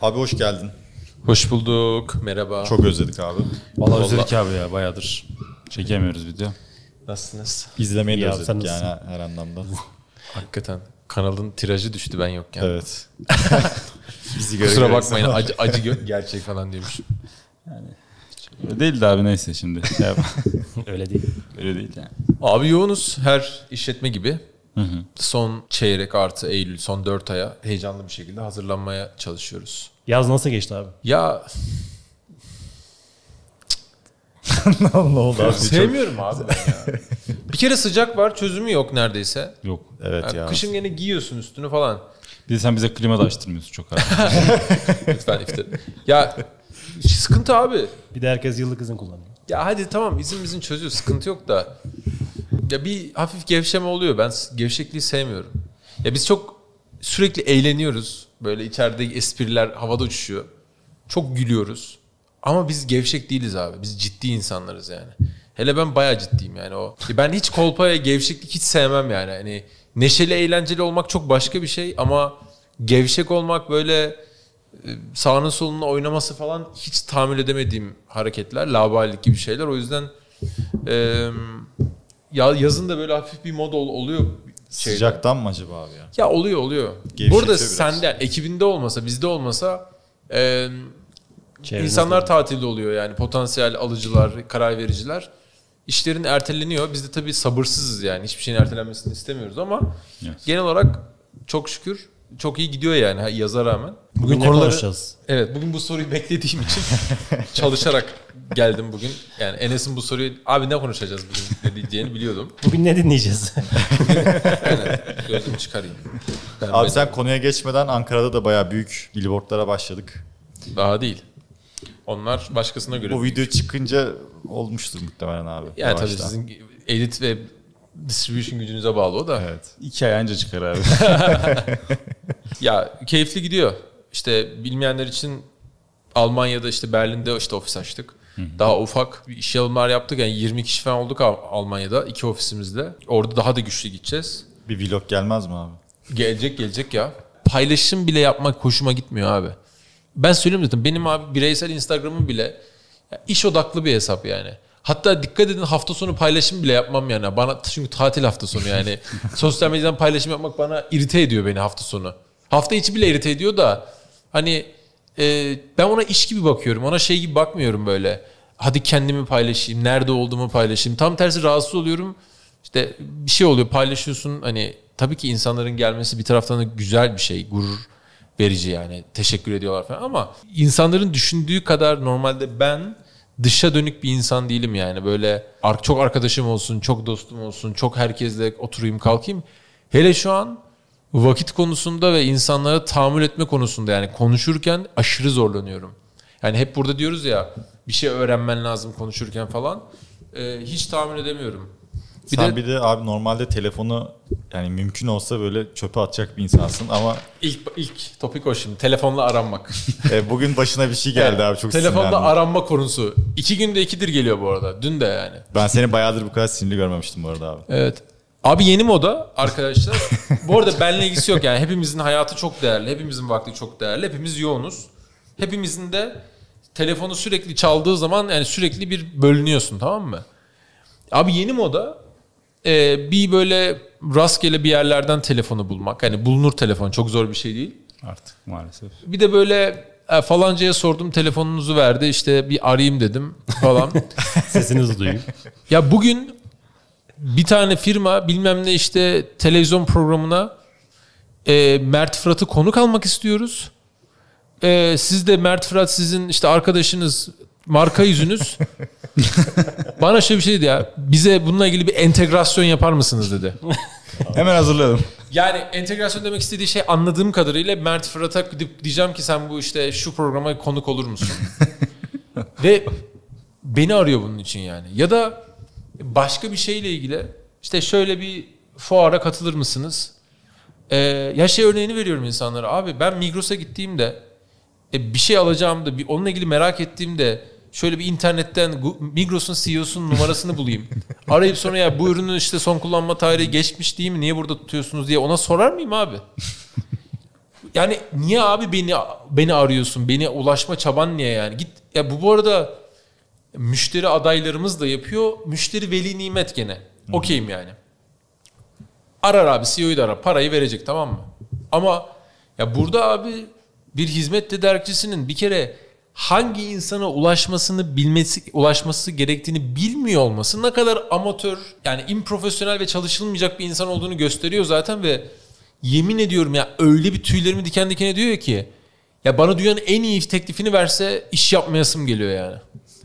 Abi hoş geldin. Hoş bulduk. Merhaba. Çok özledik abi. Vallahi özledik abi ya bayağıdır. Çekemiyoruz video. Nasılsınız? İzlemeyi de abi, özledik sen yani nasılsın? her anlamda. Hakikaten kanalın tirajı düştü ben yokken. evet. Bizi göre Kusura göre bakmayın insan- acı, acı gö- gerçek falan diyormuş. Öyle değil de abi neyse şimdi. Ya, Öyle değil. Öyle değil yani. Abi yoğunuz her işletme gibi. Hı hı. Son çeyrek artı Eylül son 4 aya heyecanlı bir şekilde hazırlanmaya çalışıyoruz. Yaz nasıl geçti abi? Ya ne oldu abi? sevmiyorum abi ben ya. Bir kere sıcak var çözümü yok neredeyse. Yok. Evet Yani ya. kışın gene giyiyorsun üstünü falan. Bir de sen bize klima da açtırmıyorsun çok abi. Lütfen iftar. Ya sıkıntı abi. Bir de herkes yıllık izin kullanıyor. Ya hadi tamam izin bizim çözüyor sıkıntı yok da. Ya bir hafif gevşeme oluyor. Ben gevşekliği sevmiyorum. Ya biz çok sürekli eğleniyoruz. Böyle içeride espriler havada uçuşuyor. Çok gülüyoruz. Ama biz gevşek değiliz abi. Biz ciddi insanlarız yani. Hele ben bayağı ciddiyim yani o. Ben hiç kolpaya gevşeklik hiç sevmem yani. Hani neşeli eğlenceli olmak çok başka bir şey ama gevşek olmak böyle e, sağının solunun oynaması falan hiç tahammül edemediğim hareketler. Laballik gibi şeyler. O yüzden e, ya yazın da böyle hafif bir mod ol- oluyor. şeyde. Sıcaktan mı acaba abi ya? Ya oluyor oluyor. Gevşetiyor Burada biraz. sende ekibinde olmasa bizde olmasa e, insanlar de. tatilde oluyor yani potansiyel alıcılar, karar vericiler. İşlerin erteleniyor. Biz de tabii sabırsızız yani. Hiçbir şeyin ertelenmesini istemiyoruz ama Evet. genel olarak çok şükür çok iyi gidiyor yani ha- yaza rağmen. Bugün ne konuşacağız? Evet bugün bu soruyu beklediğim için çalışarak geldim bugün. Yani Enes'in bu soruyu abi ne konuşacağız bugün diyeceğini biliyordum. Bugün ne dinleyeceğiz? Aynen. Gözümü çıkarayım. Ben Abi sen konuya geçmeden Ankara'da da bayağı büyük billboardlara başladık. Daha değil. Onlar başkasına göre. Bu video çıkınca olmuştur muhtemelen abi. yani tabii sizin edit ve distribution gücünüze bağlı o da. Evet. İki ay anca çıkar abi. Ya keyifli gidiyor. İşte bilmeyenler için Almanya'da işte Berlin'de işte ofis açtık. Daha ufak bir iş alımlar yaptık. Yani 20 kişi falan olduk Al- Almanya'da iki ofisimizde. Orada daha da güçlü gideceğiz. Bir vlog gelmez mi abi? Gelecek gelecek ya. Paylaşım bile yapmak hoşuma gitmiyor abi. Ben söyleyeyim zaten benim abi bireysel Instagram'ım bile iş odaklı bir hesap yani. Hatta dikkat edin hafta sonu paylaşım bile yapmam yani. Bana çünkü tatil hafta sonu yani. Sosyal medyadan paylaşım yapmak bana irite ediyor beni hafta sonu. Hafta içi bile irite ediyor da hani e, ben ona iş gibi bakıyorum. Ona şey gibi bakmıyorum böyle. Hadi kendimi paylaşayım, nerede olduğumu paylaşayım. Tam tersi rahatsız oluyorum. İşte bir şey oluyor paylaşıyorsun hani tabii ki insanların gelmesi bir taraftan da güzel bir şey gurur verici yani teşekkür ediyorlar falan ama insanların düşündüğü kadar normalde ben dışa dönük bir insan değilim yani böyle çok arkadaşım olsun çok dostum olsun çok herkesle oturayım kalkayım hele şu an vakit konusunda ve insanlara tahammül etme konusunda yani konuşurken aşırı zorlanıyorum. Yani hep burada diyoruz ya bir şey öğrenmen lazım konuşurken falan. Ee, hiç tahammül edemiyorum. Bir Sen de bir de abi normalde telefonu yani mümkün olsa böyle çöpe atacak bir insansın ama ilk ilk topik o şimdi telefonla aranmak. e, bugün başına bir şey geldi abi çok Telefonda sinirlendim. aranma konusu. İki günde ikidir geliyor bu arada. Dün de yani. Ben seni bayağıdır bu kadar sinirli görmemiştim bu arada abi. Evet. Abi yeni moda arkadaşlar. bu arada benimle ilgisi yok yani. Hepimizin hayatı çok değerli. Hepimizin vakti çok değerli. Hepimiz yoğunuz. Hepimizin de telefonu sürekli çaldığı zaman yani sürekli bir bölünüyorsun tamam mı? Abi yeni moda e, bir böyle rastgele bir yerlerden telefonu bulmak. Yani bulunur telefon çok zor bir şey değil. Artık maalesef. Bir de böyle e, falancaya sordum telefonunuzu verdi işte bir arayayım dedim falan. Sesinizi duyayım. ya bugün bir tane firma bilmem ne işte televizyon programına e, Mert Fırat'ı konuk almak istiyoruz. E, siz de Mert Fırat sizin işte arkadaşınız marka yüzünüz. Bana şöyle bir şey dedi ya bize bununla ilgili bir entegrasyon yapar mısınız dedi. Hemen hazırladım. Yani entegrasyon demek istediği şey anladığım kadarıyla Mert Fırat'a gidip diyeceğim ki sen bu işte şu programa konuk olur musun? Ve beni arıyor bunun için yani. Ya da başka bir şeyle ilgili işte şöyle bir fuara katılır mısınız? Ee, ya şey örneğini veriyorum insanlara. Abi ben Migros'a gittiğimde e, bir şey alacağımda bir, onunla ilgili merak ettiğimde şöyle bir internetten Migros'un CEO'sunun numarasını bulayım. Arayıp sonra ya bu ürünün işte son kullanma tarihi geçmiş değil mi? Niye burada tutuyorsunuz diye ona sorar mıyım abi? yani niye abi beni beni arıyorsun? Beni ulaşma çaban niye yani? Git ya bu bu arada müşteri adaylarımız da yapıyor. Müşteri veli nimet gene. Okeyim yani. Arar abi CEO'yu da arar. Parayı verecek tamam mı? Ama ya burada abi bir hizmet tedarikçisinin bir kere hangi insana ulaşmasını bilmesi ulaşması gerektiğini bilmiyor olması ne kadar amatör yani improfesyonel ve çalışılmayacak bir insan olduğunu gösteriyor zaten ve yemin ediyorum ya öyle bir tüylerimi diken diken ediyor ki ya bana dünyanın en iyi teklifini verse iş yapmayasım geliyor yani.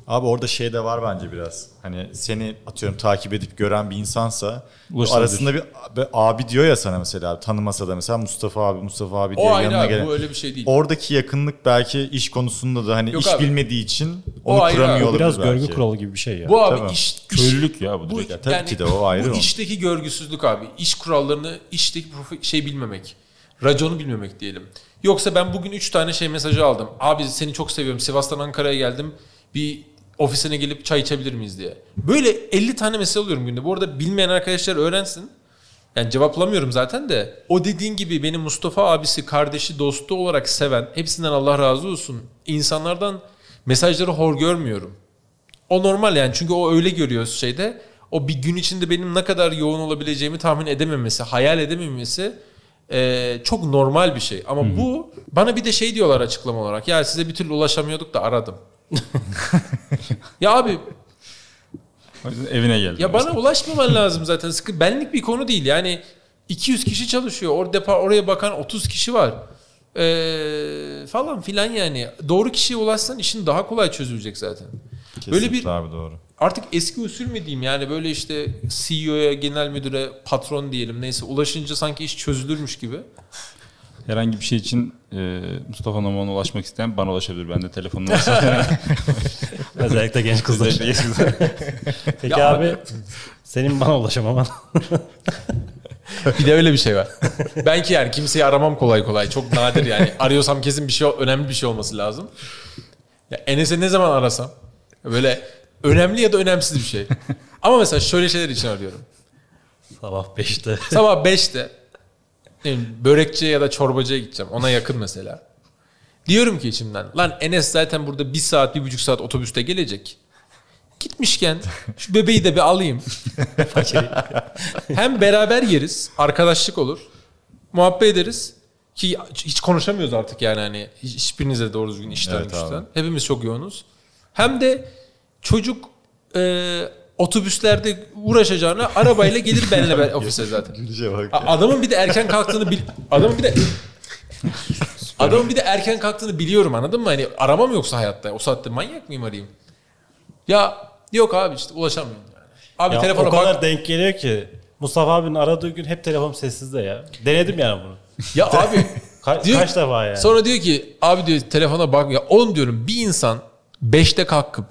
Abi orada şey de var bence biraz. Hani seni atıyorum takip edip gören bir insansa Ulaşılabilir. arasında bir, bir abi diyor ya sana mesela tanımasa da mesela Mustafa abi Mustafa abi diye O yanına abi gelen. bu öyle bir şey değil. Oradaki yakınlık belki iş konusunda da hani Yok iş abi. bilmediği için O onu ayrı kuramıyor abi. olabilir Biraz belki. görgü kuralı gibi bir şey ya. Bu abi Tabii. iş, Köylülük ya bu bu direkt. tabii ki de o ayrı Bu o. işteki görgüsüzlük abi. İş kurallarını, işteki şey bilmemek. Raconu bilmemek diyelim. Yoksa ben bugün 3 tane şey mesajı aldım. Abi seni çok seviyorum. Sivas'tan Ankara'ya geldim. Bir ofisine gelip çay içebilir miyiz diye. Böyle 50 tane mesaj alıyorum günde. Bu arada bilmeyen arkadaşlar öğrensin. Yani cevaplamıyorum zaten de. O dediğin gibi benim Mustafa abisi, kardeşi, dostu olarak seven, hepsinden Allah razı olsun. insanlardan mesajları hor görmüyorum. O normal yani çünkü o öyle görüyor şeyde. O bir gün içinde benim ne kadar yoğun olabileceğimi tahmin edememesi, hayal edememesi e, çok normal bir şey. Ama bu bana bir de şey diyorlar açıklama olarak. Ya size bir türlü ulaşamıyorduk da aradım. ya abi O yüzden evine geldim. ya bana ulaşmaman lazım zaten. Sıkı benlik bir konu değil. Yani 200 kişi çalışıyor. Orada oraya bakan 30 kişi var. Ee, falan filan yani. Doğru kişiye ulaşsan işin daha kolay çözülecek zaten. Böyle bir Kesinlikle abi doğru. artık eski usul mü diyeyim yani böyle işte CEO'ya, genel müdüre, patron diyelim neyse ulaşınca sanki iş çözülürmüş gibi. Herhangi bir şey için e, Mustafa Noman'a ulaşmak isteyen bana ulaşabilir. Bende telefonum varsa. Özellikle genç kızlar. Peki Ya abi senin bana ulaşamaman. Bir de öyle bir şey var. ben ki yani kimseyi aramam kolay kolay. Çok nadir yani. Arıyorsam kesin bir şey önemli bir şey olması lazım. Ya Enes'e ne zaman arasam böyle önemli ya da önemsiz bir şey. Ama mesela şöyle şeyler için arıyorum. Sabah 5'te. Sabah 5'te ne bileyim, börekçiye ya da çorbacıya gideceğim. Ona yakın mesela. Diyorum ki içimden lan Enes zaten burada bir saat bir buçuk saat otobüste gelecek. Gitmişken şu bebeği de bir alayım. Hem beraber yeriz. Arkadaşlık olur. Muhabbet ederiz. Ki hiç konuşamıyoruz artık yani hani hiç- hiçbirinizle doğru düzgün işten Evet güçten. Hepimiz çok yoğunuz. Hem de çocuk e, otobüslerde uğraşacağına arabayla gelir benimle ben ofise zaten. Adamın bir de erken kalktığını bil adamın bir de adamın bir de erken kalktığını biliyorum anladın mı? Hani aramam yoksa hayatta. O saatte manyak mıyım arayayım? Ya yok abi işte ulaşamıyorum yani. Abi Ya telefona o kadar bak. denk geliyor ki. Mustafa abinin aradığı gün hep telefonum sessizde ya. Denedim yani bunu. Ya abi Ka- Diyor- kaç defa yani. Sonra diyor ki abi diyor telefona bak. Ya oğlum diyorum bir insan 5'te kalkıp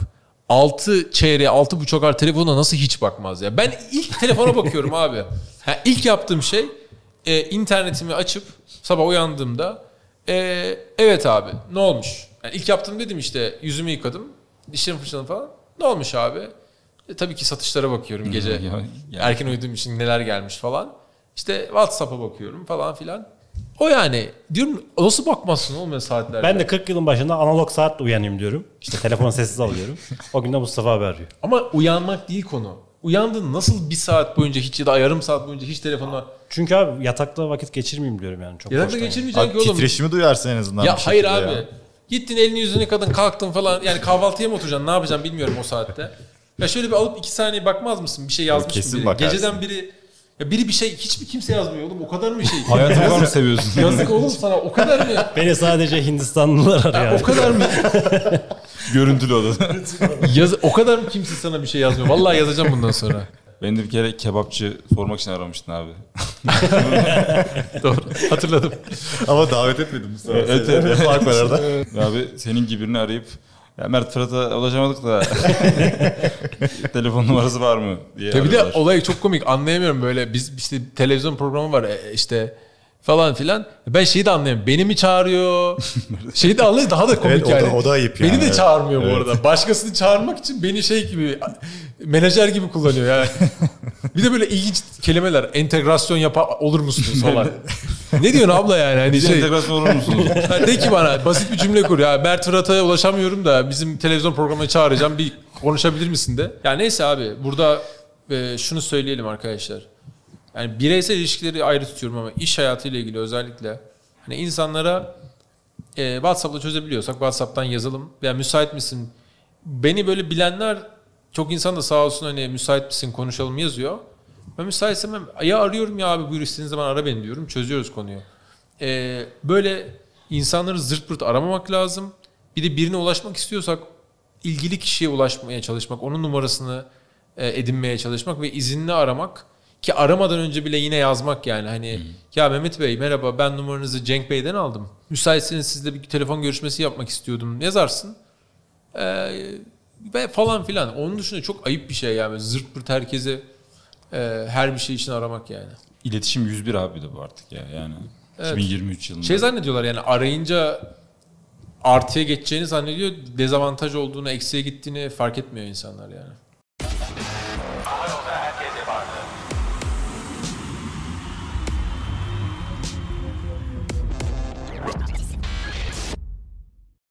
6 çeyreğe 6 buçuk ar telefona nasıl hiç bakmaz ya. Ben ilk telefona bakıyorum abi. Ha, ilk yaptığım şey e, internetimi açıp sabah uyandığımda e, evet abi ne olmuş? Yani ilk yaptığım dedim işte yüzümü yıkadım. Dişlerimi fırçaladım falan. Ne olmuş abi? E, tabii ki satışlara bakıyorum gece. Erken uyuduğum için neler gelmiş falan. İşte WhatsApp'a bakıyorum falan filan. O yani diyorum nasıl bakmazsın oğlum saatlerde? Ben de 40 yılın başında analog saatle uyanayım diyorum. İşte telefonu sessiz alıyorum. O gün de Mustafa abi arıyor. Ama uyanmak değil konu. Uyandın nasıl bir saat boyunca hiç ya da yarım saat boyunca hiç telefonla... Çünkü abi yatakta vakit geçirmeyeyim diyorum yani. Çok Yatakta geçirmeyeceksin ki oğlum. titreşimi duyarsın en azından. Ya bir hayır abi. ya. Gittin elini yüzünü yıkadın kalktın falan. Yani kahvaltıya mı oturacaksın ne yapacaksın bilmiyorum o saatte. Ya şöyle bir alıp iki saniye bakmaz mısın? Bir şey yazmış mı biri? bakarsın. Geceden biri... Ya biri bir şey hiçbir kimse yazmıyor oğlum o kadar mı şey? Hayatı kadar mı seviyorsun? Yazık oğlum sana o kadar mı? Beni sadece Hindistanlılar arıyor. Ya, o kadar mı? Görüntülü odada. Yaz, o kadar mı kimse sana bir şey yazmıyor? Vallahi yazacağım bundan sonra. Beni de bir kere kebapçı sormak için aramıştın abi. Doğru. Hatırladım. Ama davet etmedim. Evet, evet. Fark var arada. Abi senin gibi birini arayıp ya Mert Fırat'a ulaşamadık da telefon numarası var mı diye Ya bir de arıyorlar. olay çok komik. Anlayamıyorum böyle. Biz işte televizyon programı var e, işte falan filan. Ben şeyi de anlayamıyorum. Beni mi çağırıyor? şeyi de anlayamıyorum. Daha da komik Evet, o da- yani. o da ayıp Beni yani, de evet. çağırmıyor bu Evet. arada. Başkasını çağırmak için beni şey gibi menajer gibi kullanıyor yani. bir de böyle ilginç kelimeler. Entegrasyon yapa olur musunuz falan. Ne diyorsun abla yani? Hani Bize şey, entegrasyon olur musunuz? De ki bana basit bir cümle kur ya. Mert Fırat'a ulaşamıyorum da bizim televizyon programına çağıracağım bir konuşabilir misin de. Ya neyse abi burada e, şunu söyleyelim arkadaşlar. Yani bireysel ilişkileri ayrı tutuyorum ama iş hayatıyla ilgili özellikle hani insanlara e, WhatsApp'la çözebiliyorsak WhatsApp'tan yazalım veya müsait misin? Beni böyle bilenler çok insan da sağ olsun hani müsait misin konuşalım yazıyor. Ben müsaitsem ben- ya arıyorum ya abi buyur istediğin zaman ara beni diyorum çözüyoruz konuyu. E, böyle insanları zırt pırt aramamak lazım. Bir de birine ulaşmak istiyorsak ilgili kişiye ulaşmaya çalışmak, onun numarasını e, edinmeye çalışmak ve izinli aramak ki aramadan önce bile yine yazmak yani hani ya Mehmet Bey merhaba ben numaranızı Cenk Bey'den aldım. Müsaitseniz sizle bir telefon görüşmesi yapmak istiyordum. Yazarsın. Ee, ve falan filan. Onun dışında çok ayıp bir şey yani. Zırt pırt herkese e, her bir şey için aramak yani. İletişim 101 abi de bu artık ya yani. Evet. 2023 yılında. Şey zannediyorlar yani arayınca artıya geçeceğini zannediyor. Dezavantaj olduğunu, eksiye gittiğini fark etmiyor insanlar yani.